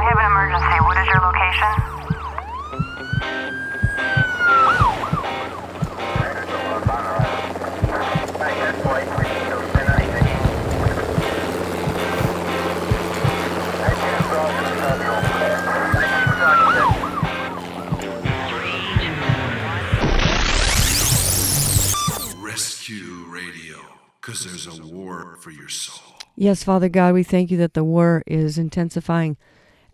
I have an emergency. What is your location? Rescue Radio, because there's a war for your soul. Yes, Father God, we thank you that the war is intensifying.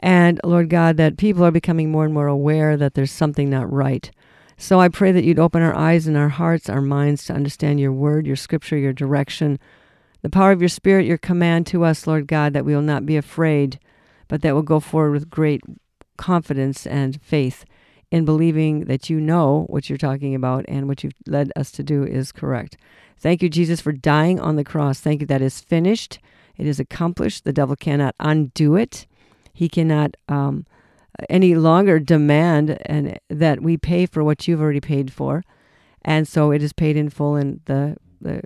And Lord God, that people are becoming more and more aware that there's something not right. So I pray that you'd open our eyes and our hearts, our minds to understand your word, your scripture, your direction, the power of your spirit, your command to us, Lord God, that we will not be afraid, but that we'll go forward with great confidence and faith in believing that you know what you're talking about and what you've led us to do is correct. Thank you, Jesus, for dying on the cross. Thank you that is finished. It is accomplished. The devil cannot undo it. He cannot um, any longer demand and that we pay for what you've already paid for, and so it is paid in full. And the the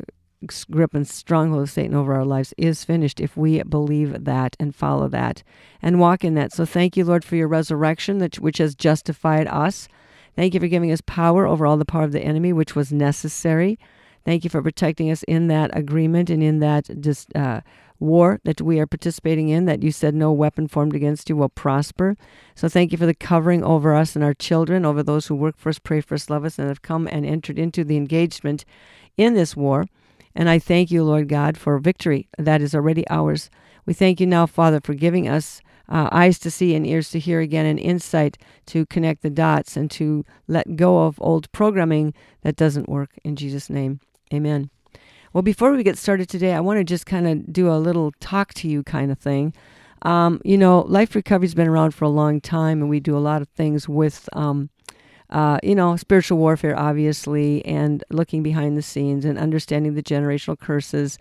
grip and stronghold of Satan over our lives is finished if we believe that and follow that and walk in that. So thank you, Lord, for your resurrection, that which has justified us. Thank you for giving us power over all the power of the enemy, which was necessary. Thank you for protecting us in that agreement and in that just uh, war that we are participating in. That you said no weapon formed against you will prosper. So thank you for the covering over us and our children, over those who work for us, pray for us, love us, and have come and entered into the engagement in this war. And I thank you, Lord God, for victory that is already ours. We thank you now, Father, for giving us uh, eyes to see and ears to hear again, and insight to connect the dots and to let go of old programming that doesn't work. In Jesus' name, amen. Well, before we get started today, I want to just kind of do a little talk to you kind of thing. Um, you know, life recovery's been around for a long time, and we do a lot of things with. Um, uh, you know, spiritual warfare, obviously, and looking behind the scenes and understanding the generational curses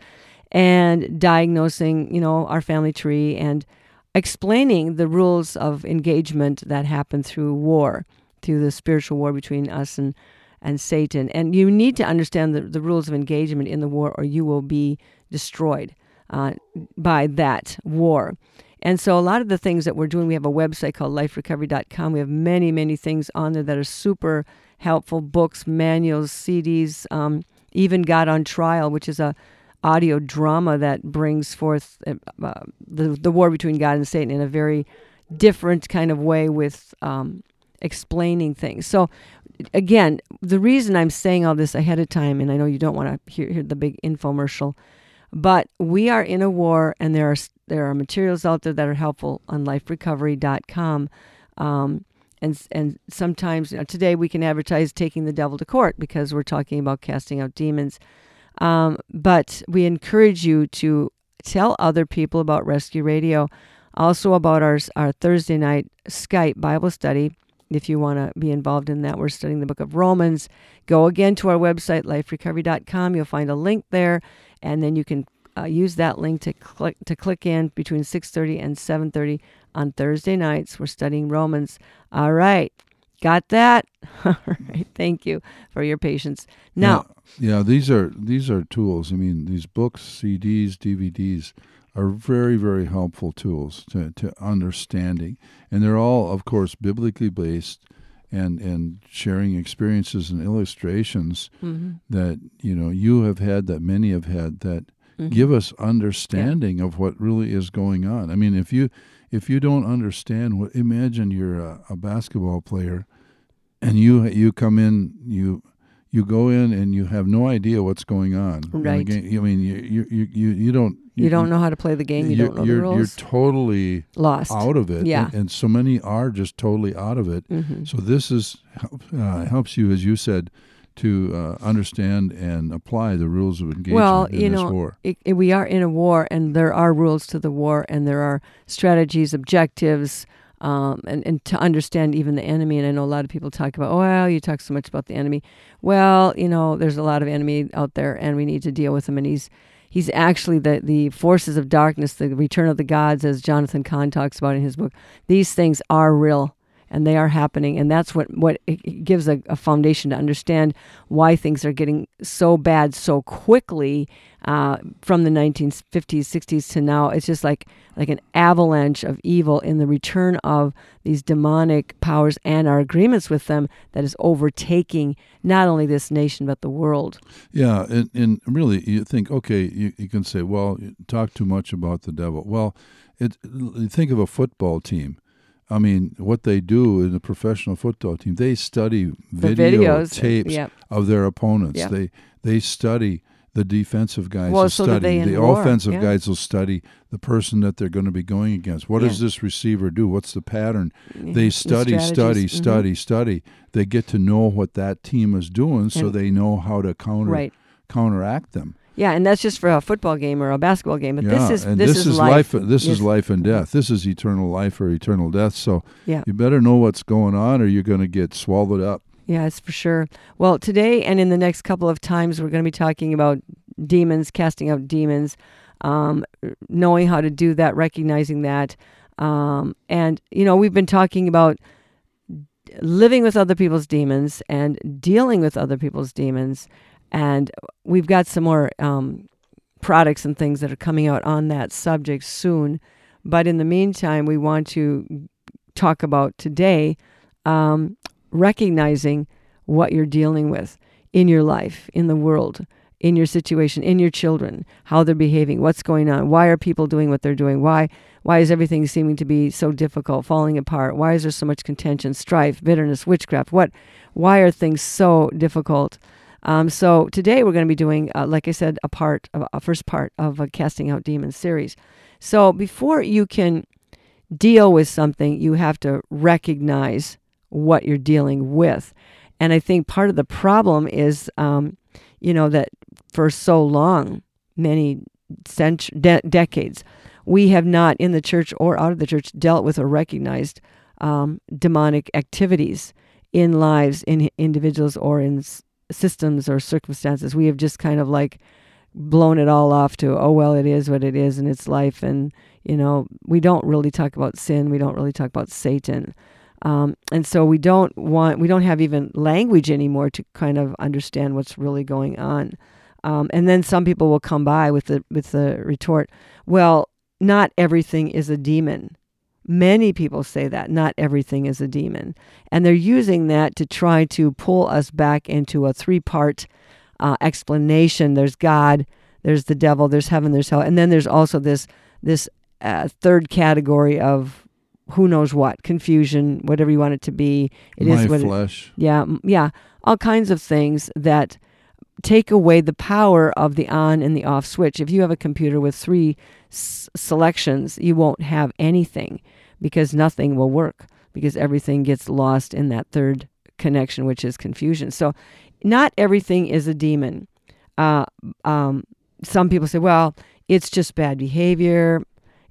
and diagnosing, you know, our family tree and explaining the rules of engagement that happen through war, through the spiritual war between us and, and Satan. And you need to understand the, the rules of engagement in the war or you will be destroyed uh, by that war. And so a lot of the things that we're doing, we have a website called liferecovery.com. We have many, many things on there that are super helpful books, manuals, CDs, um, even God on Trial, which is a audio drama that brings forth uh, the, the war between God and Satan in a very different kind of way with um, explaining things. So, again, the reason I'm saying all this ahead of time, and I know you don't want to hear, hear the big infomercial, but we are in a war, and there are there are materials out there that are helpful on liferecovery.com. Um, and and sometimes you know, today we can advertise taking the devil to court because we're talking about casting out demons. Um, but we encourage you to tell other people about Rescue Radio, also about our our Thursday night Skype Bible study. If you want to be involved in that, we're studying the book of Romans. Go again to our website, liferecovery.com. You'll find a link there, and then you can uh, use that link to click to click in between 6:30 and 7:30 on Thursday nights. We're studying Romans. All right. Got that? All right. Thank you for your patience. Now, yeah, yeah, these are these are tools. I mean, these books, CDs, DVDs are very very helpful tools to to understanding, and they're all, of course, biblically based, and and sharing experiences and illustrations mm-hmm. that you know you have had, that many have had, that Mm-hmm. give us understanding yeah. of what really is going on. I mean, if you if you don't understand what, imagine you're a, a basketball player, and you you come in you you go in and you have no idea what's going on. Right. I mean, you you you you, you don't. You, you, don't know how to play the game. You don't know the rules. You're totally lost out of it. Yeah. And, and so many are just totally out of it. Mm-hmm. So this is uh, helps you, as you said, to uh, understand and apply the rules of engagement well, in you this know, war. It, it, we are in a war, and there are rules to the war, and there are strategies, objectives, um, and, and to understand even the enemy. And I know a lot of people talk about, oh, well, you talk so much about the enemy. Well, you know, there's a lot of enemy out there, and we need to deal with him. And he's he's actually the the forces of darkness, the return of the gods, as Jonathan Cahn talks about in his book. These things are real and they are happening. And that's what what gives a, a foundation to understand why things are getting so bad so quickly uh, from the 1950s, 60s to now. It's just like like an avalanche of evil in the return of these demonic powers and our agreements with them that is overtaking not only this nation but the world. Yeah, and, and really, you think, okay, you, you can say, well, talk too much about the devil. Well, it, think of a football team. I mean, what they do in a professional football team, they study video videos, tapes yep. of their opponents. Yep. They they study the defensive guys Well, will so study. the war, offensive yeah. guys will study the person that they're going to be going against. What does this receiver do? What's the pattern? Yeah, They the study, study, strategies. Mhm. study, study. They get to know what that team is doing, so And- they know how to counter Right. counteract them. Yeah, and that's just for a football game or a basketball game. But yeah, this is and this, is life. life. This is life and death. This is eternal life or eternal death. So Yeah. you better know what's going on, or you're going to get swallowed up. Yeah, it's for sure. Well, today and in the next couple of times, we're going to be talking about demons, casting out demons, um, knowing how to do that, recognizing that. Um, and, you know, we've been talking about living with other people's demons and dealing with other people's demons. And we've got some more um, products and things that are coming out on that subject soon. But in the meantime, we want to talk about today um, recognizing what you're dealing with in your life, in the world, in your situation, in your children, how they're behaving, what's going on, why are people doing what they're doing, why why is everything seeming to be so difficult, falling apart, why is there so much contention, strife, bitterness, witchcraft, what why are things so difficult? Um, so today we're going to be doing, uh, like I said, a part, of, a first part of a casting out demons series. So before you can deal with something, you have to recognize what you're dealing with. And I think part of the problem is, um, you know, that for so long, many cent- de- decades, we have not in the church or out of the church dealt with or recognized um, demonic activities in lives, in individuals, or in systems or circumstances. We have just kind of like blown it all off to, oh, well, it is what it is and it's life. And, you know, we don't really talk about sin. We don't really talk about Satan. Um, and so we don't want, we don't have even language anymore to kind of understand what's really going on. Um, and then some people will come by with the with the retort, well, not everything is a demon. Many people say that not everything is a demon, and they're using that to try to pull us back into a three part uh, explanation. There's God, there's the devil, there's heaven, there's hell, and then there's also this this uh, third category of who knows what confusion, whatever you want it to be. It is My what it- flesh. yeah, yeah, all kinds of things that take away the power of the on and the off switch. If you have a computer with three s- selections, you won't have anything because nothing will work because everything gets lost in that third connection, which is confusion. So, not everything is a demon. Uh, um, some people say, well, it's just bad behavior.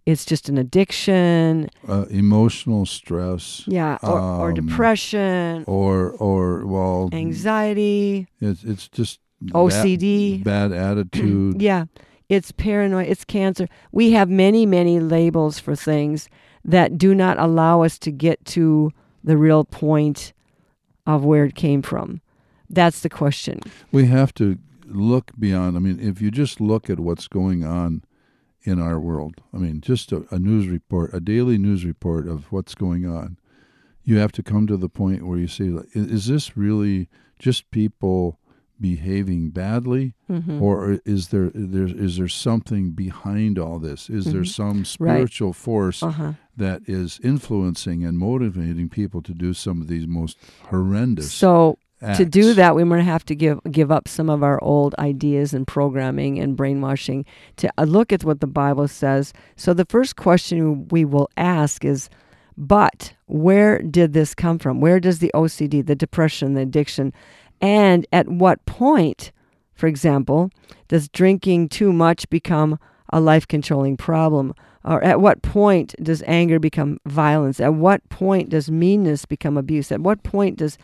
It's just an addiction. Uh, emotional stress, Yeah. Or, or Um, depression, or or well, anxiety. it's it's just OCD. bad, bad attitude. Yeah, it's paranoid, it's cancer. We have many, many labels for things that do not allow us to get to the real point of where it came from. That's the question. We have to look beyond. I mean, if you just look at what's going on in our world, I mean, just a, a news report, a daily news report of what's going on, you have to come to the point where you say, is this really just people behaving badly, Mhm. or is there there is there something behind all this? Is there Mhm. some spiritual force Uh-huh. that is influencing and motivating people to do some of these most horrendous So to do that, we're going to have to give give up some of our old ideas and programming and brainwashing to uh, look at what the Bible says. So the first question we will ask is, but where did this come from? Where does the OCD, the depression, the addiction, and at what point, for example, does drinking too much become a life controlling problem? Or at what point does anger become violence? At what point does meanness become abuse? At what point does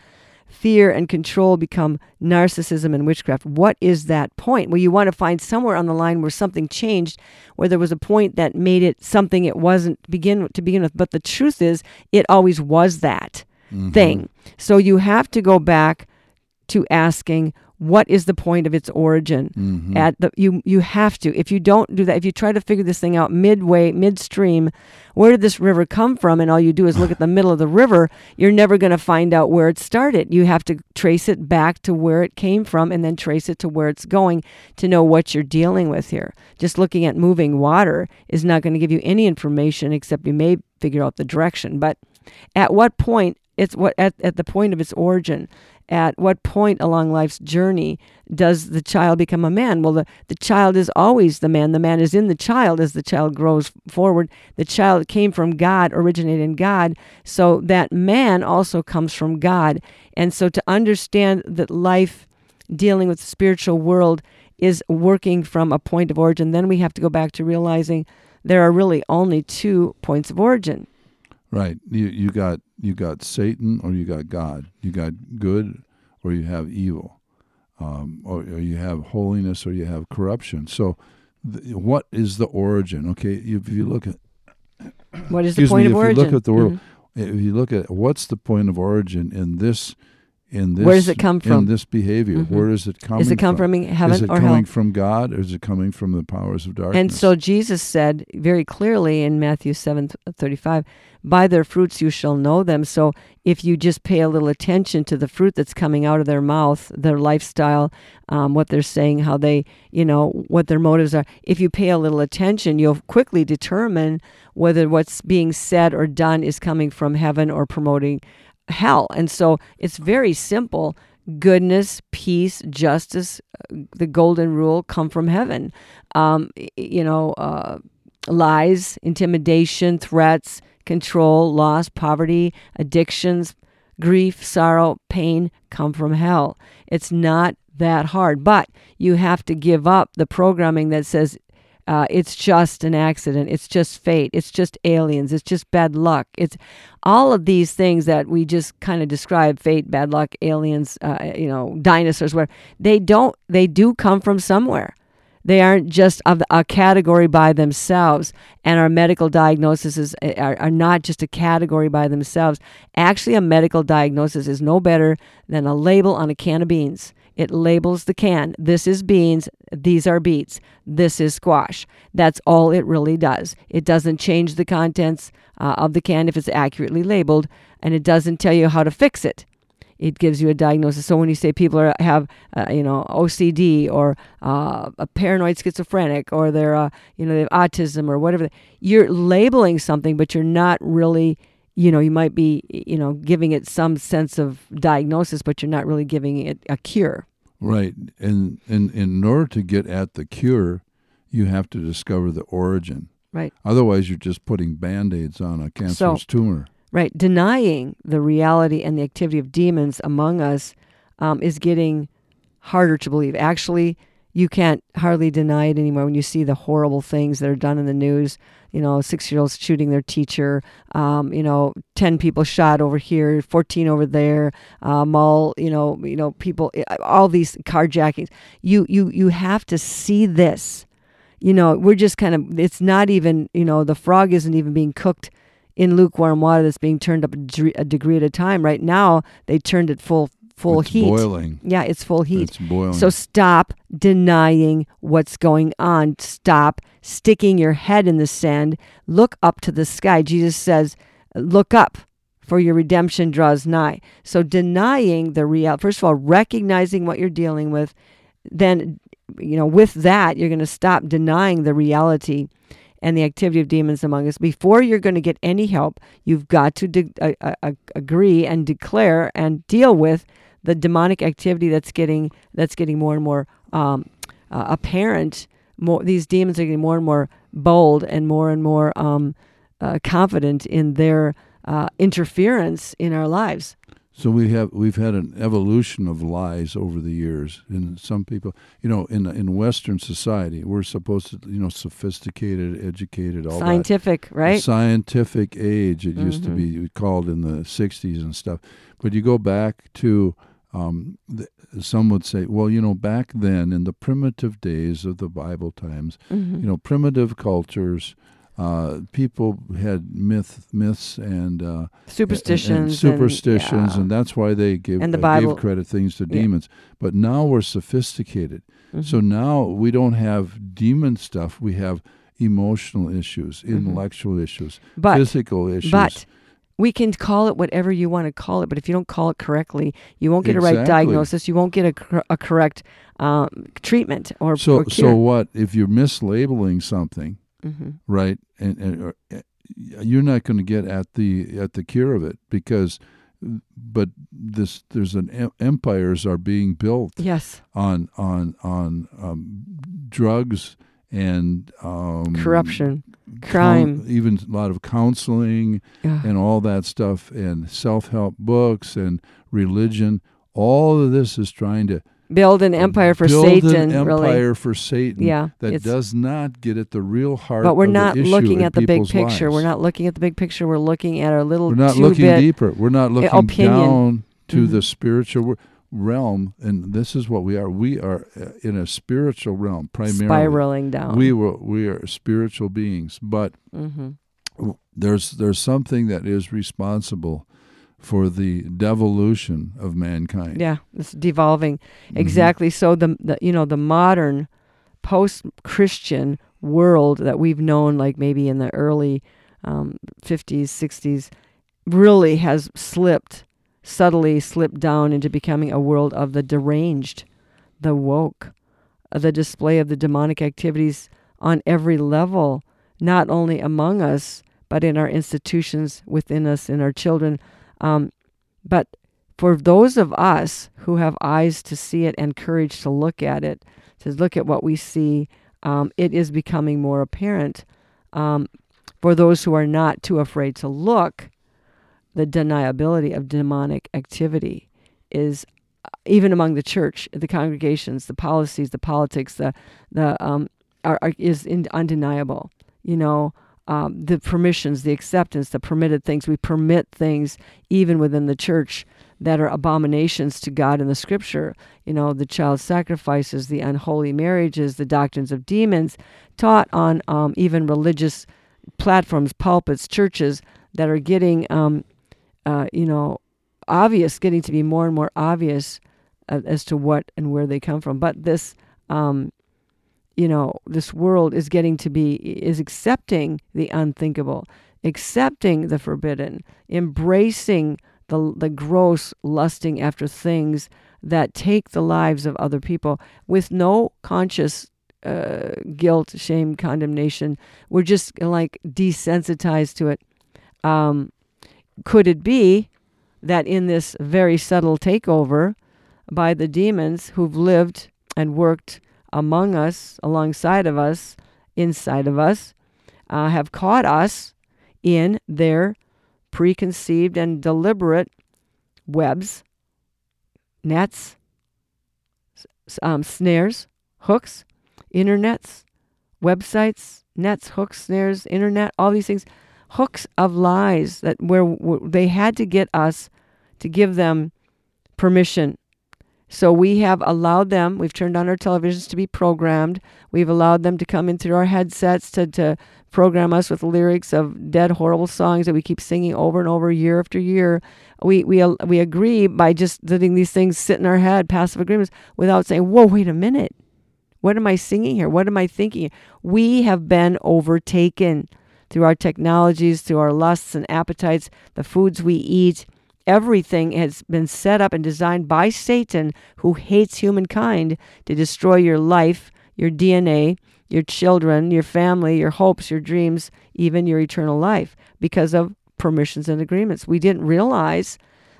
fear and control become narcissism and witchcraft. What is that point? Well, you want to find somewhere on the line where something changed, where there was a point that made it something it wasn't begin to begin with. But the truth is, it always was that. Mm-hmm. thing. So you have to go back to asking what is the point of its origin? Mm-hmm. at the you you have to. If you don't do that if you try to figure this thing out midway midstream where did this river come from? And all you do is look at the middle of the river you're never going to find out where it started. You have to trace it back to where it came from and then trace it to where it's going to know what you're dealing with here. Just looking at moving water is not going to give you any information except you may figure out the direction. But at what point it's what at, at the point of its origin. At what point along life's journey does the child become a man? Well the, the child is always the man. The man is in the child as the child grows forward. The child came from god originated in god. So that man also comes from god. And so to understand that life dealing with the spiritual world is working from a point of origin then we have to go back to realizing there are really only two points of origin. Right. You you got you got Satan or you got God. You got good or you have evil, um, or, or you have holiness or you have corruption. So, th- what is the origin? Okay, if you look at what is the point me, of if origin If you look at the world, Mhm. if you look at what's the point of origin in this, in this, Where does it come from? In this behavior, Mhm. where does it come? Is it come from heaven or hell? Is it or coming hell? from God, or is it coming from the powers of darkness? And so Jesus said very clearly in Matthew seven thirty five, "By their fruits you shall know them." So if you just pay a little attention to the fruit that's coming out of their mouth, their lifestyle, um, what they're saying, how they, you know, what their motives are. If you pay a little attention, you'll quickly determine whether what's being said or done is coming from heaven or promoting hell. And so it's very simple. Goodness, peace, justice, uh, the golden rule come from heaven. Um, you know, uh, lies, intimidation, threats, control, loss, poverty, addictions, grief, sorrow, pain come from hell. It's not that hard, but you have to give up the programming that says uh, it's just an accident, it's just fate, it's just aliens, it's just bad luck. It's all of these things that we just kind of describe fate, bad luck, aliens, uh, you know, dinosaurs, where they don't, they do come from somewhere. They aren't just of a category by themselves, and our medical diagnoses are, are not just a category by themselves. Actually, a medical diagnosis is no better than a label on a can of beans. It labels the can. This is beans. These are beets. This is squash. That's all it really does. It doesn't change the contents uh, of the can if it's accurately labeled, and it doesn't tell you how to fix it it gives you a diagnosis. So when you say people are, have, uh, you know, OCD or uh, a paranoid schizophrenic or they're, uh, you know, they have autism or whatever, you're labeling something, but you're not really, you know, you might be, you know, giving it some sense of diagnosis, but you're not really giving it a cure. Right. And, and in order to get at the cure, you have to discover the origin. Right. Otherwise, you're just putting band aids on a cancerous So- tumor. Right. Denying the reality and the activity of demons among us um, is getting harder to believe. Actually, you can't hardly deny it anymore when you see the horrible things that are done in the news. You know, six year olds shooting their teacher, um, you know, 10 people shot over here, 14 over there, um, all, you know, you know, people, all these carjackings. You, you, you have to see this. You know, we're just kind of, it's not even, you know, the frog isn't even being cooked in lukewarm water that's being turned up a degree at a time. Right now, they turned it full full it's heat. boiling. Yeah, it's full heat. It's boiling. So stop denying what's going on. Stop sticking your head in the sand. Look up to the sky. Jesus says, "Look up." For your redemption draws nigh. So denying the real, first of all, recognizing what you're dealing with, then, you know, with that, you're going to stop denying the reality and the activity of demons among us. Before you're going to get any help, you've got to de- uh, uh, agree and declare and deal with the demonic activity that's getting that's getting more and more um, uh, apparent. More these demons are getting more and more bold and more and more um, uh, confident in their uh, interference in our lives. So we have we've had an evolution of lies over the years, and some people, you know, in in Western society, we're supposed to, you know, sophisticated, educated, all Scientific, that. right? Scientific age, it used to Mhm. be called in the '60s and stuff. But you go back to, um, the, some would say, well, you know, back then in the primitive days of the Bible times, Mhm. you know, primitive cultures, Uh, people had myth, myths and uh, Superstitions. and, and superstitions, yeah. and, that's why they give And the uh, Bible- gave credit things to Yeah. demons. But now we're sophisticated, so Mm-hmm. now we don't have demon stuff. We have emotional issues, intellectual issues, Mm-hmm. But- physical issues. But we can call it whatever you want to call it, but if you don't call it correctly, you won't get a right diagnosis. You won't get a, cor- a correct um, treatment or, so, or so what if you're mislabeling something, hmm right? And, and or, uh, you're not going to get at the at the cure of it because, but this there's an em- empires are being built Yes, on on on um, drugs and um, corruption, crime. even a lot of counseling Yeah. and all that stuff, and self help books and religion. All of this is trying to build an empire for build Satan. an really, empire for Satan. Yeah, that does not get at the real heart. but we're of the not looking at the big picture. We're not looking at the big picture. We're looking at our little We're not looking bit deeper. We're not looking opinion. down to Mhm. the spiritual realm, and this is what we are. We are uh, in a spiritual realm primarily. spiraling down. We were we are spiritual beings, but hmm there's there's something that is responsible for the devolution of mankind. Yeah, it's devolving. Mm-hmm. Exactly. So the, the you know the modern post-Christian world that we've known, like maybe in the early um, 50s, 60s, really has slipped subtly slipped down into becoming a world of the deranged, the woke, the display of the demonic activities on every level, not only among us but in our institutions, within us, in our children. Um, but for those of us who have eyes to see it and courage to look at it, to look at what we see, um, it is becoming more apparent. Um, for those who are not too afraid to look, the deniability of demonic activity is uh, even among the church, the congregations, the policies, the politics, the the um, are, are is in, undeniable. You know, um, the permissions, the acceptance, the permitted things. We permit things even within the church that are abominations to God in the scripture. You know, the child sacrifices, the unholy marriages, the doctrines of demons, taught on um, even religious platforms, pulpits, churches that are getting, um, uh, you know, obvious, getting to be more and more obvious uh, as to what and where they come from. But this, um, you know, this world is getting to be, is accepting the unthinkable, accepting the forbidden, embracing the, the gross lusting after things that take the lives of other people with no conscious uh, guilt, shame, condemnation. We're just like desensitized to it. Um, could it be that in this very subtle takeover by the demons who've lived and worked among us, alongside of us, inside of us, uh, have caught us in their preconceived and deliberate webs, nets, um, snares, hooks, internets, websites, nets, hooks, snares, internet, all these things, hooks of lies that where, they had to get us to give them permission. So we have allowed them, we've turned on our televisions to be programmed. We've allowed them to come in through our headsets to, to program us with lyrics of dead, horrible songs that we keep singing over and over year after year. We, we, we agree by just letting these things sit in our head, passive agreements, without saying, whoa, wait a minute. What am I singing here? What am I thinking? We have been overtaken through our technologies, through our lusts and appetites, the foods we eat. Everything has been set up and designed by Satan, who hates humankind, to destroy your life, your DNA, your children, your family, your hopes, your dreams, even your eternal life, because of permissions and agreements. We didn't realize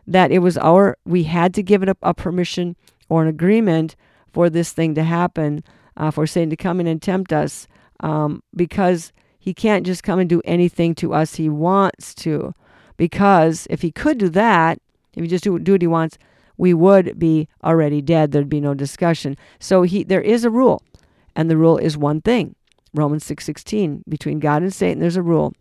that it was our, we had to give it a, a permission or an agreement for this thing to happen, uh, for Satan to come in and tempt us, um, because he can't just come and do anything to us he wants to. Because if he could do that, if he just do, do what he wants, we would be already dead. There'd be no discussion. So he there is a rule, and the rule is one thing. Romans six sixteen. Between God and Satan, there's a rule.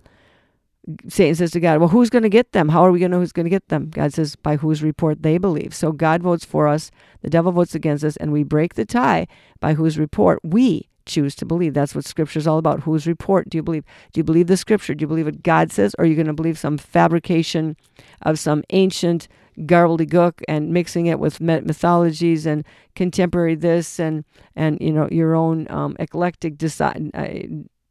Satan says to God, Well, who's going to get them? How are we going to know who's going to get them? God says, By whose report they believe. So God votes for us, the devil votes against us, and we break the tie by whose report we choose to believe. That's what Scripture is all about. Whose report do you believe? Do you believe the Scripture? Do you believe what God says? Or are you going to believe some fabrication of some ancient gobbledygook and mixing it with mythologies and contemporary this and and you know your own um, eclectic decide, uh,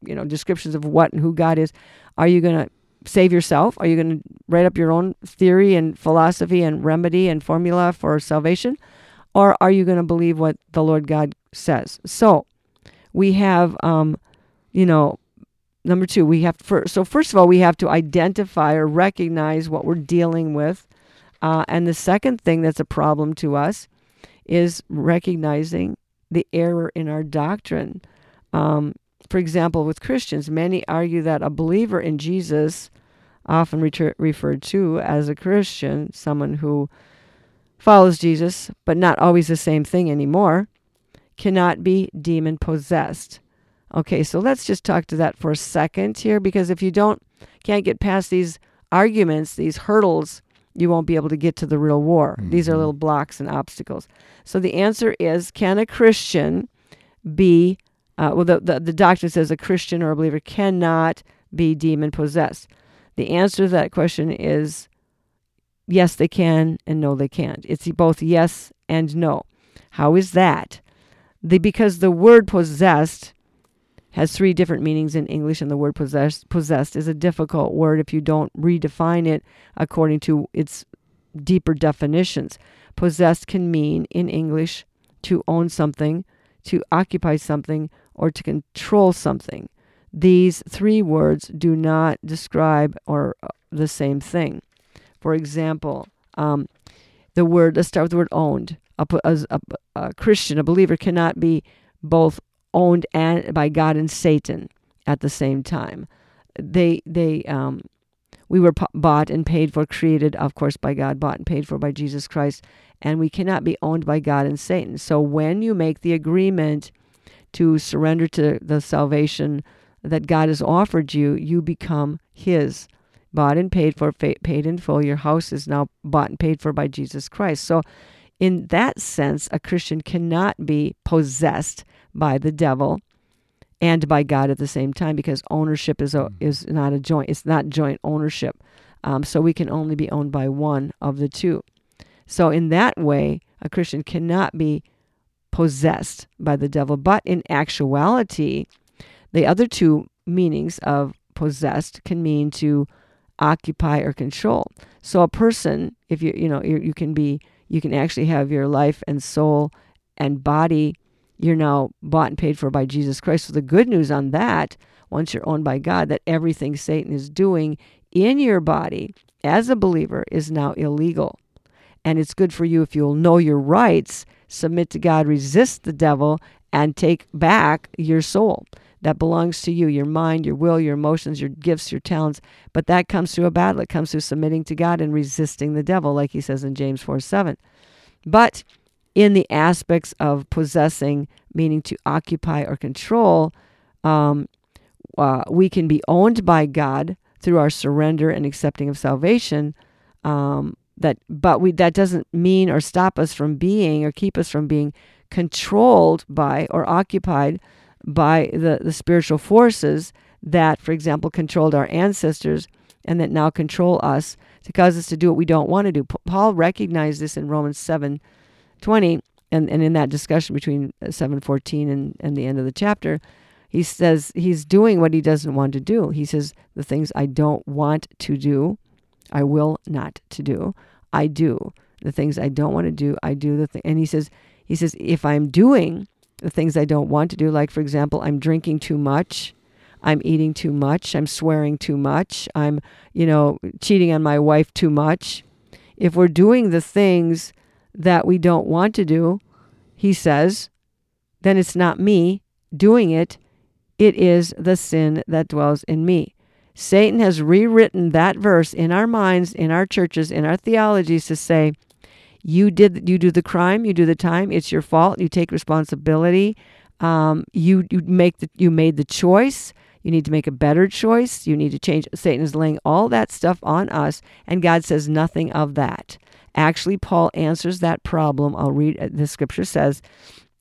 you know descriptions of what and who God is? Are you going to save yourself? Are you going to write up your own theory and philosophy and remedy and formula for salvation? Or are you going to believe what the Lord God says? So we have, um, you know, number two, we have first. So first of all, we have to identify or recognize what we're dealing with, uh, and the second thing that's a problem to us is recognizing the error in our doctrine. Um, for example, with Christians, many argue that a believer in Jesus, often referred to as a Christian, someone who follows Jesus, but not always the same thing anymore, cannot be demon possessed. Okay, so let's just talk to that for a second here because if you don't can't get past these arguments, these hurdles, you won't be able to get to the real war. Mm-hmm. These are mm-hmm. little blocks and obstacles. So the answer is can a Christian be uh, well the, the, the doctrine says a Christian or a believer cannot be demon possessed. The answer to that question is yes, they can, and no, they can't. It's both yes and no. How is that? The, because the word possessed has three different meanings in English, and the word possessed, possessed is a difficult word if you don't redefine it according to its deeper definitions. Possessed can mean in English to own something, to occupy something, or to control something. These three words do not describe or uh, the same thing. For example, um, the word, let's start with the word owned. A, a, a, Christian, a believer, cannot be both owned and by God and Satan at the same time. They, they, um, we were bought and paid for, created, of course, by God, bought and paid for by Jesus Christ, and we cannot be owned by God and Satan. So when you make the agreement to surrender to the salvation that God has offered you, you become His bought and paid for, paid in full. Your house is now bought and paid for by Jesus Christ. So, in that sense, a Christian cannot be possessed by the devil and by God at the same time because ownership is a, hmm. is not a joint. It's not joint ownership. Um, so we can only be owned by one of the two. So in that way, a Christian cannot be possessed by the devil. But in actuality, the other two meanings of possessed can mean to occupy or control. So a person, if you you know you, you can be you can actually have your life and soul and body you're now bought and paid for by Jesus Christ. So the good news on that, once you're owned by God, that everything Satan is doing in your body as a believer is now illegal. And it's good for you if you'll know your rights, submit to God, resist the devil, and take back your soul that belongs to you your mind, your will, your emotions, your gifts, your talents. But that comes through a battle. It comes through submitting to God and resisting the devil, like he says in James 4 7. But in the aspects of possessing, meaning to occupy or control, um, uh, we can be owned by God through our surrender and accepting of salvation. Um, that, but we that doesn't mean or stop us from being or keep us from being controlled by or occupied by the, the spiritual forces that, for example, controlled our ancestors and that now control us to cause us to do what we don't want to do. Paul recognized this in Romans 7 20, and, and in that discussion between uh, 714 and, and the end of the chapter, he says he's doing what he doesn't want to do. He says, The things I don't want to do, I will not to do. I do. The things I don't want to do, I do the thing. And he says, he says, if I'm doing the things I don't want to do. Like, for example, I'm drinking too much. I'm eating too much. I'm swearing too much. I'm, you know, cheating on my wife too much. If we're doing the things that we don't want to do, he says, then it's not me doing it. It is the sin that dwells in me. Satan has rewritten that verse in our minds, in our churches, in our theologies to say, you did you do the crime you do the time it's your fault you take responsibility um, you you make the you made the choice you need to make a better choice you need to change satan is laying all that stuff on us and god says nothing of that actually paul answers that problem i'll read uh, the scripture says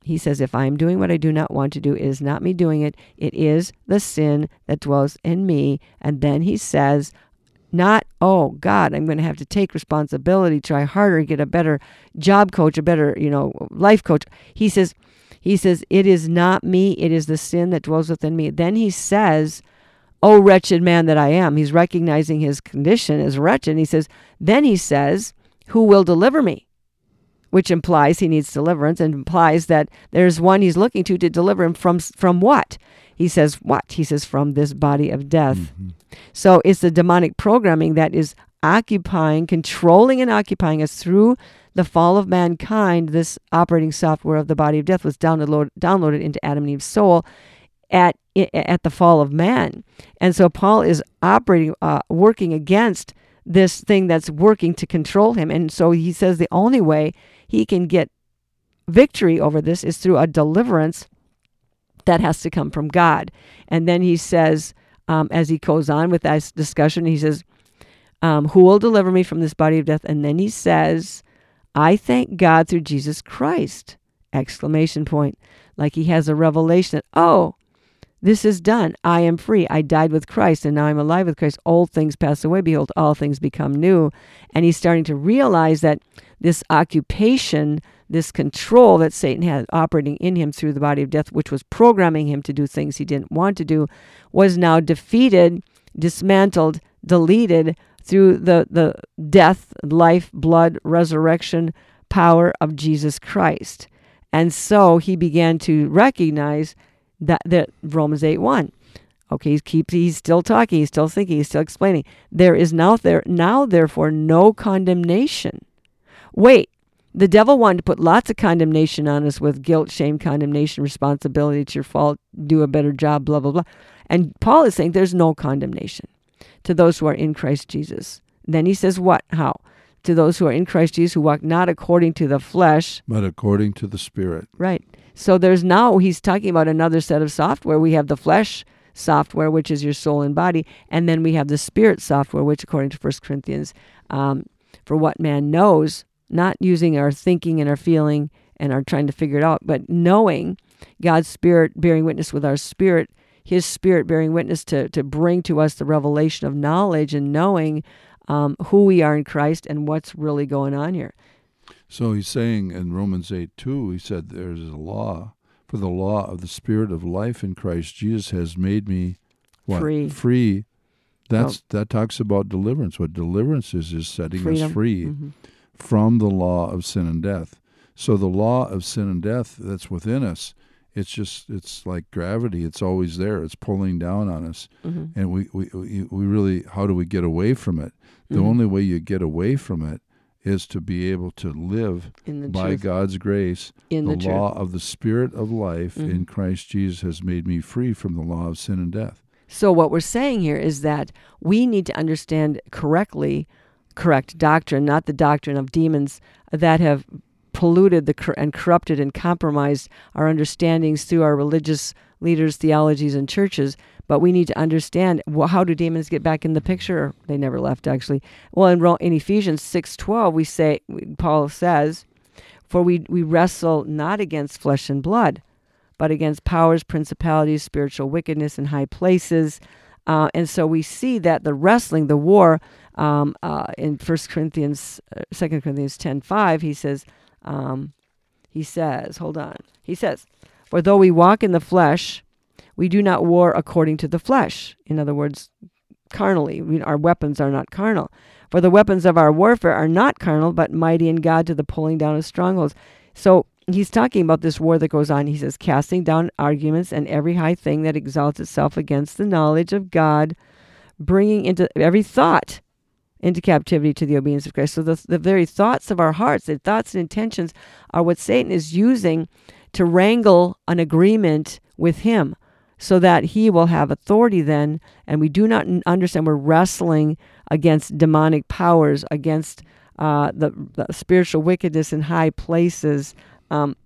he says, If I am doing what I do not want to do, it is not me doing it. It is the sin that dwells in me. And then he says, not, oh God, I'm going to have to take responsibility, try harder, get a better job coach, a better, you know, life coach. He says, he says, it is not me, it is the sin that dwells within me. Then he says, oh wretched man that I am. He's recognizing his condition as wretched. he says, then he says, who will deliver me? Which implies he needs deliverance and implies that there's one he's looking to to deliver him from from what? He says, what? He says, from this body of death. Mm-hmm. So it's the demonic programming that is occupying, controlling, and occupying us through the fall of mankind. This operating software of the body of death was download, downloaded into Adam and Eve's soul at at the fall of man, and so Paul is operating, uh, working against this thing that's working to control him. And so he says the only way he can get victory over this is through a deliverance that has to come from God. And then he says, um, as he goes on with that discussion, he says, um, Who will deliver me from this body of death? And then he says, I thank God through Jesus Christ! Exclamation point. Like he has a revelation that, oh, this is done. I am free. I died with Christ and now I'm alive with Christ. Old things pass away. Behold, all things become new. And he's starting to realize that this occupation this control that Satan had operating in him through the body of death, which was programming him to do things he didn't want to do, was now defeated, dismantled, deleted through the, the death, life, blood, resurrection power of Jesus Christ. And so he began to recognize that, that Romans 8 1. Okay, he keeps he's still talking, he's still thinking, he's still explaining. There is now there now therefore no condemnation. Wait, the devil wanted to put lots of condemnation on us with guilt, shame, condemnation, responsibility. It's your fault. Do a better job, blah, blah, blah. And Paul is saying there's no condemnation to those who are in Christ Jesus. Then he says, What? How? To those who are in Christ Jesus, who walk not according to the flesh, but according to the Spirit. Right. So there's now, he's talking about another set of software. We have the flesh software, which is your soul and body, and then we have the spirit software, which, according to 1 Corinthians, um, for what man knows, not using our thinking and our feeling and our trying to figure it out, but knowing God's Spirit bearing witness with our spirit, His Spirit bearing witness to, to bring to us the revelation of knowledge and knowing um, who we are in Christ and what's really going on here. So he's saying in Romans 8 2, he said, There's a law, for the law of the Spirit of life in Christ Jesus has made me what? free. Free. That's that talks about deliverance. What deliverance is is setting Freedom. us free. Mm-hmm from the law of sin and death. So the law of sin and death that's within us, it's just it's like gravity. It's always there. It's pulling down on us, mm-hmm. and we, we we really how do we get away from it? The mm-hmm. only way you get away from it is to be able to live by truth. God's grace. In the, the law of the Spirit of life mm-hmm. in Christ Jesus has made me free from the law of sin and death. So what we're saying here is that we need to understand correctly correct doctrine, not the doctrine of demons that have polluted the and corrupted and compromised our understandings through our religious leaders, theologies, and churches. But we need to understand well, how do demons get back in the picture? They never left, actually. Well, in, in Ephesians six twelve, we say Paul says, "For we we wrestle not against flesh and blood, but against powers, principalities, spiritual wickedness in high places." Uh, and so we see that the wrestling, the war, um, uh, in First Corinthians, uh, Second Corinthians ten five, he says, um, he says, hold on, he says, for though we walk in the flesh, we do not war according to the flesh. In other words, carnally, we, our weapons are not carnal. For the weapons of our warfare are not carnal, but mighty in God to the pulling down of strongholds. So he's talking about this war that goes on. He says, casting down arguments and every high thing that exalts itself against the knowledge of God, bringing into every thought into captivity to the obedience of Christ. So the, the very thoughts of our hearts, the thoughts and intentions are what Satan is using to wrangle an agreement with him so that he will have authority then. And we do not understand we're wrestling against demonic powers, against uh, the, the, spiritual wickedness in high places, um,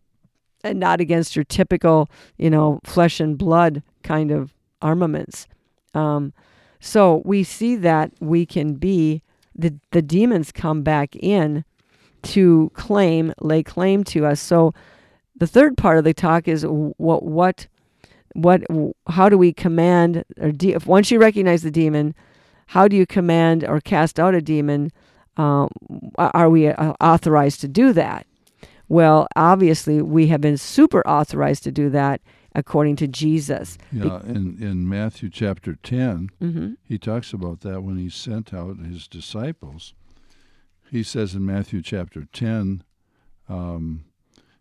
and not against your typical, you know, flesh and blood kind of armaments. Um, so we see that we can be the the demons come back in to claim lay claim to us. So the third part of the talk is what what what how do we command or de- if once you recognize the demon, how do you command or cast out a demon? Um, are we uh, authorized to do that? Well, obviously, we have been super authorized to do that according to Jesus. Yeah, in, in Matthew chapter 10, hmm he talks about that when he sent out his disciples. He says in Matthew chapter 10, um,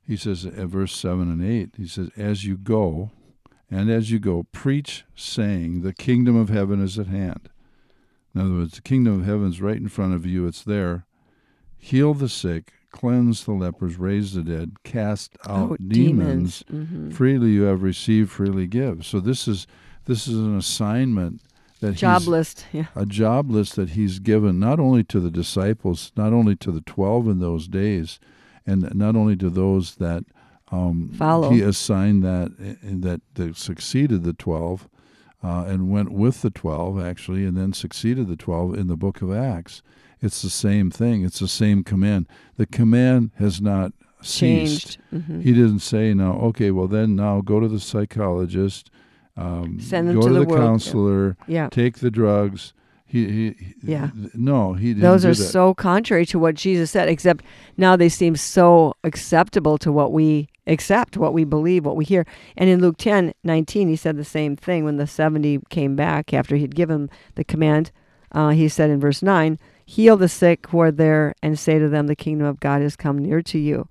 he says at verse 7 and 8, he says, As you go, and as you go, preach, saying, The kingdom of heaven is at hand. In other words, the kingdom of heaven is right in front of you, it's there. Heal the sick, cleanse the lepers, raise the dead, cast out Oh, demons. hmm Freely you have received, freely give. So this is this is an assignment that Job he's, list. Yeah. a job list that he's given not only to the disciples, not only to the twelve in those days, and not only to those that um, Follow. He assigned that that that succeeded the twelve, uh, and went with the twelve actually, and then succeeded the twelve in the book of Acts. It's the same thing. It's the same command. The command has not ceased. Changed. hmm He didn't say now. Okay, well then now go to the psychologist, um, Send them go to the the, counselor, Yeah. take the drugs. He, he, Yeah. no, he didn't. Those are so contrary to what Jesus said, except now they seem so acceptable to what we accept, what we believe, what we hear. And in Luke 10 19, he said the same thing when the 70 came back after he'd given the command. Uh, he said in verse 9, Heal the sick who are there and say to them, The kingdom of God has come near to you.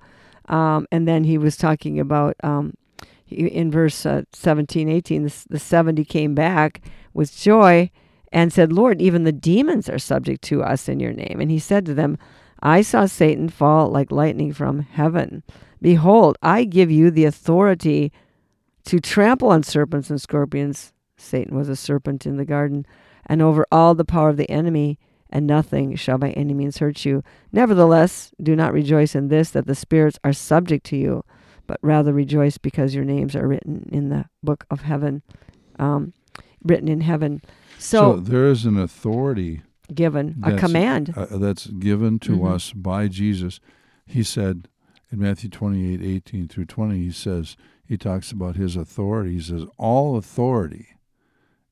Um, and then he was talking about um, in verse uh, 17, 18, the, the 70 came back with joy and said, Lord, even the demons are subject to us in your name. And he said to them, I saw Satan fall like lightning from heaven. Behold, I give you the authority to trample on serpents and scorpions. Satan was a serpent in the garden, and over all the power of the enemy, and nothing shall by any means hurt you. Nevertheless, do not rejoice in this, that the spirits are subject to you, but rather rejoice because your names are written in the book of heaven, um, written in heaven. So So, there is an authority given a command. uh, that's given to Mhm. us by Jesus. He said in Matthew 28, 18 through 20, he says, he talks about his authority. He says, All authority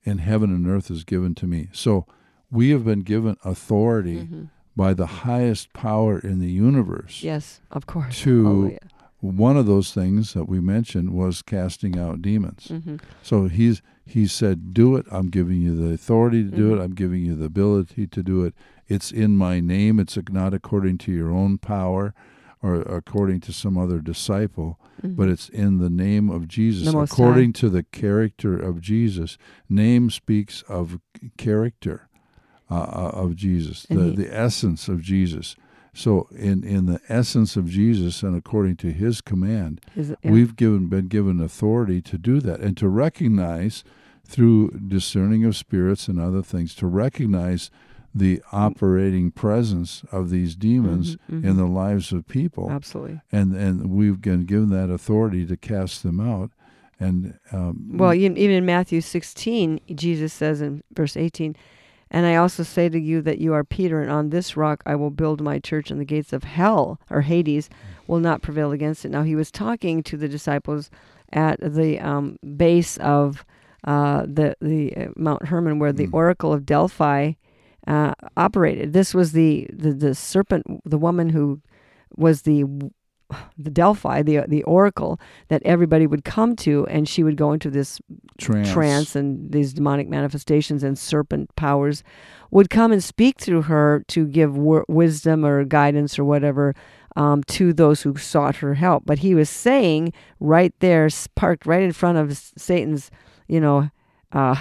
in heaven and earth is given to me. So we have been given authority Mhm. by the highest power in the universe. Yes, of course. To- Hallelujah. One of those things that we mentioned was casting out demons. Mhm. So he's he said, "Do it. I'm giving you the authority to do Mhm. it. I'm giving you the ability to do it. It's in my name. It's not according to your own power or according to some other disciple, but Mhm. it's in the name of Jesus, according to the character of Jesus. Name speaks of character uh, uh, of Jesus, the the essence of Jesus. So in in the essence of Jesus and according to His command, Is it- yeah. we've given been given authority to do that and to recognize through discerning of spirits and other things to recognize the operating presence of these demons Mhm, in mhm. the lives of people Absolutely. and and we've been given that authority to cast them out and um, Well, even in Matthew 16, Jesus says in verse 18, And I also say to you that you are Peter, and on this rock I will build my church, and the gates of hell or Hades will not prevail against it. Now, he was talking to the disciples at the um, base of uh, the, the uh, Mount Hermon, where the Mm. Oracle of Delphi uh, operated. This was the, the, the serpent, the woman who was the the Delphi, the the oracle that everybody would come to, and she would go into this trance, trance and these demonic manifestations and serpent powers would come and speak through her to give wor- wisdom or guidance or whatever um, to those who sought her help. But he was saying right there, parked right in front of Satan's, you know, uh,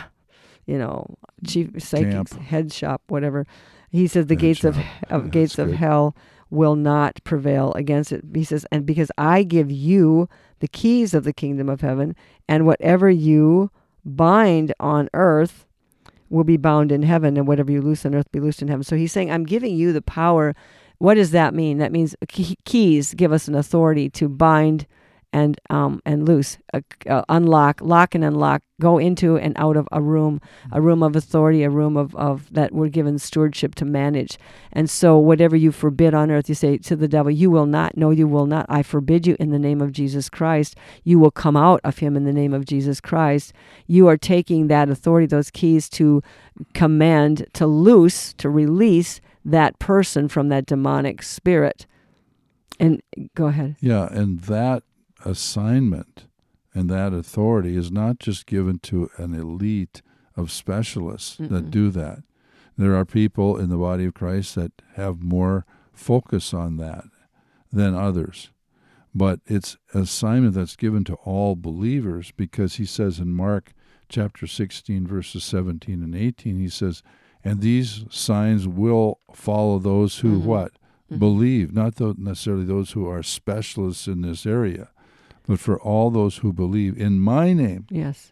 you know, chief psychic's Camp. head shop, whatever. He says the Head gates of shop. of That's gates of good. hell will not prevail against it. He says, and because I give you the keys of the kingdom of heaven, and whatever you bind on earth will be bound in heaven, and whatever you loose on earth be loosed in heaven. So he's saying, I'm giving you the power. What does that mean? That means keys give us an authority to bind and um, and loose, uh, uh, unlock, lock and unlock, go into and out of a room, a room of authority, a room of, of that we're given stewardship to manage. And so, whatever you forbid on earth, you say to the devil, "You will not. No, you will not. I forbid you in the name of Jesus Christ. You will come out of him in the name of Jesus Christ. You are taking that authority, those keys to command, to loose, to release." that person from that demonic spirit. And go ahead. Yeah, and that assignment and that authority is not just given to an elite of specialists Mm-mm. that do that. There are people in the body of Christ that have more focus on that than others. But it's assignment that's given to all believers because he says in Mark chapter 16, verses 17 and 18, he says, And these signs will follow those who mm-hmm. what? Mm-hmm. Believe, not necessarily those who are specialists in this area but for all those who believe in my name. Yes.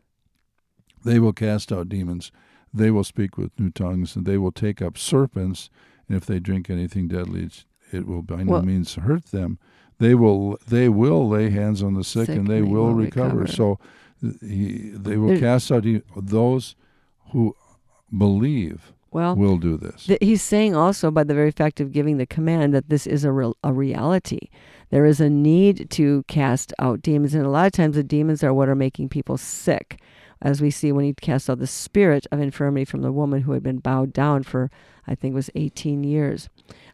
They will cast out demons. They will speak with new tongues, and they will take up serpents. And if they drink anything deadly, it will by no well, means hurt them. They will they will lay hands on the sick, sick and they, will, will recover. recover. So he, they will There's, cast out those who believe well, will do this. Th- he's saying also by the very fact of giving the command that this is a, re- a reality. There is a need to cast out demons, and a lot of times the demons are what are making people sick. As we see when he cast out the spirit of infirmity from the woman who had been bowed down for, I think, it was 18 years.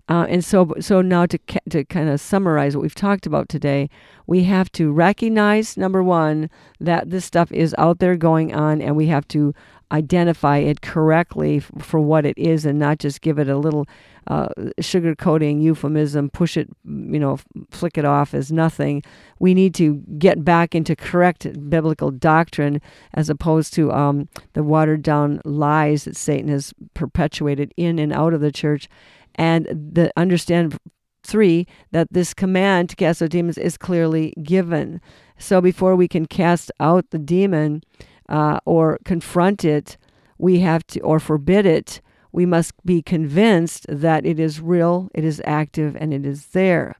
Uh, and so, so now to ca- to kind of summarize what we've talked about today, we have to recognize number one that this stuff is out there going on, and we have to identify it correctly f- for what it is and not just give it a little uh, sugarcoating euphemism, push it, you know, f- flick it off as nothing. We need to get back into correct biblical doctrine as opposed to um, the watered down lies that Satan has perpetuated in and out of the church. And the understand three that this command to cast out demons is clearly given. So before we can cast out the demon, uh, or confront it, we have to, or forbid it, we must be convinced that it is real, it is active, and it is there.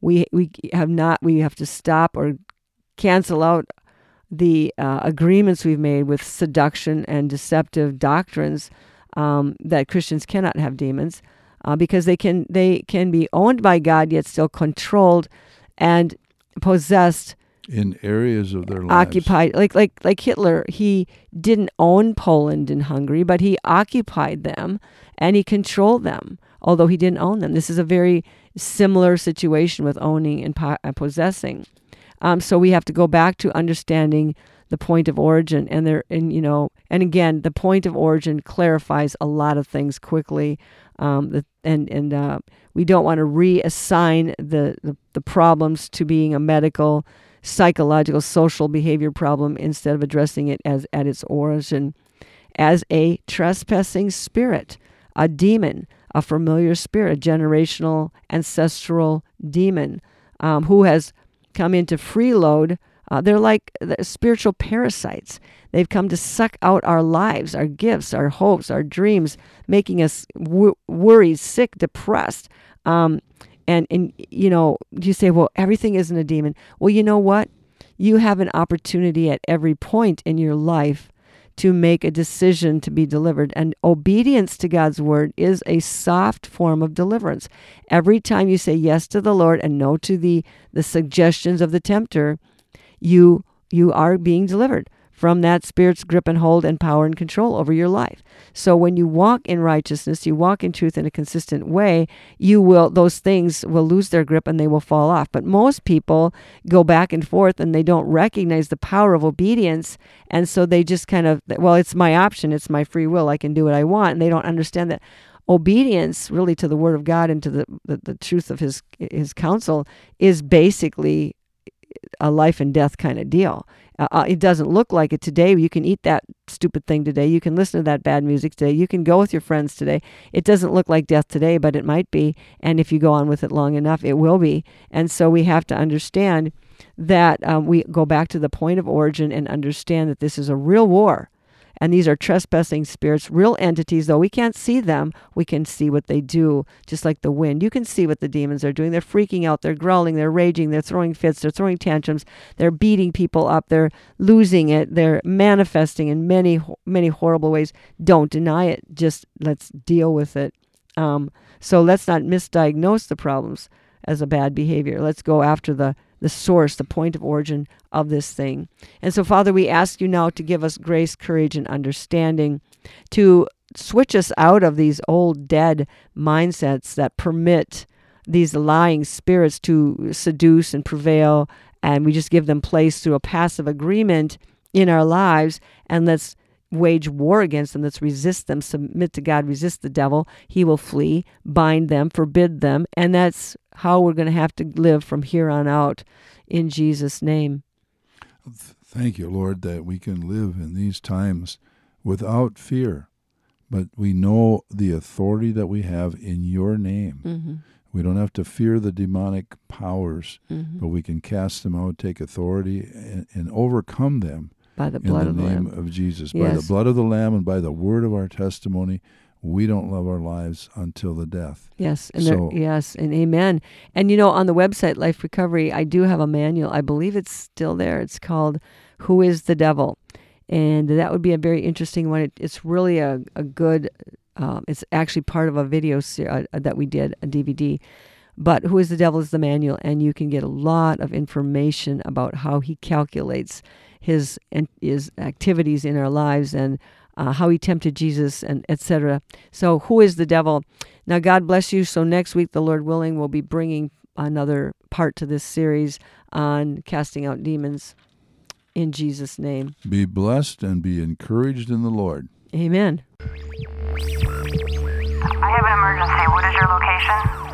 We, we have not, we have to stop or cancel out the uh, agreements we've made with seduction and deceptive doctrines um, that Christians cannot have demons uh, because they can they can be owned by God yet still controlled and possessed in areas of their lives. Occupied like like like Hitler he didn't own Poland and Hungary but he occupied them and he controlled them although he didn't own them. This is a very similar situation with owning and po- possessing. Um, so we have to go back to understanding the point of origin and there and you know and again the point of origin clarifies a lot of things quickly um, the, and and uh, we don't want to reassign the, the the problems to being a medical psychological, social behavior problem instead of addressing it as at its origin as a trespassing spirit, a demon, a familiar spirit, a generational, ancestral demon um, who has come into freeload. Uh, they're like spiritual parasites. They've come to suck out our lives, our gifts, our hopes, our dreams, making us w- worried, sick, depressed. Um, and and you know you say well everything isn't a demon. Well you know what? You have an opportunity at every point in your life to make a decision to be delivered and obedience to God's word is a soft form of deliverance. Every time you say yes to the Lord and no to the the suggestions of the tempter you you are being delivered from that spirit's grip and hold and power and control over your life. So when you walk in righteousness, you walk in truth in a consistent way, you will those things will lose their grip and they will fall off. But most people go back and forth and they don't recognize the power of obedience and so they just kind of well, it's my option, it's my free will, I can do what I want and they don't understand that obedience really to the word of God and to the, the, the truth of his his counsel is basically a life and death kind of deal. Uh, uh, it doesn't look like it today. You can eat that stupid thing today. You can listen to that bad music today. You can go with your friends today. It doesn't look like death today, but it might be. And if you go on with it long enough, it will be. And so we have to understand that um, we go back to the point of origin and understand that this is a real war. And these are trespassing spirits, real entities, though we can't see them, we can see what they do, just like the wind. You can see what the demons are doing. They're freaking out, they're growling, they're raging, they're throwing fits, they're throwing tantrums, they're beating people up, they're losing it, they're manifesting in many, many horrible ways. Don't deny it, just let's deal with it. Um, so let's not misdiagnose the problems as a bad behavior. Let's go after the the source, the point of origin of this thing. And so, Father, we ask you now to give us grace, courage, and understanding to switch us out of these old, dead mindsets that permit these lying spirits to seduce and prevail. And we just give them place through a passive agreement in our lives. And let's wage war against them. Let's resist them, submit to God, resist the devil. He will flee, bind them, forbid them. And that's how we're going to have to live from here on out in Jesus' name. Thank you, Lord, that we can live in these times without fear, but we know the authority that we have in your name. Mm-hmm. We don't have to fear the demonic powers, Mm-hmm. but we can cast them out, take authority, and, and overcome them By the blood in of the the name Lamb. of Jesus. By the blood of the Lamb and by the word of our testimony, we don't love our lives until the death. Yes, and So- there, yes, and amen. And you know, on the website Life Recovery, I do have a manual. I believe it's still there. It's called "Who Is the Devil," and that would be a very interesting one. It, it's really a a good. Um, it's actually part of a video ser- uh, that we did, a DVD. But "Who Is the Devil" is the manual, and you can get a lot of information about how he calculates his and his activities in our lives and uh, how he tempted Jesus and etc. So, who is the devil? Now, God bless you. So, next week, the Lord willing, we'll be bringing another part to this series on casting out demons in Jesus' name. Be blessed and be encouraged in the Lord. Amen. I have an emergency. What is your location?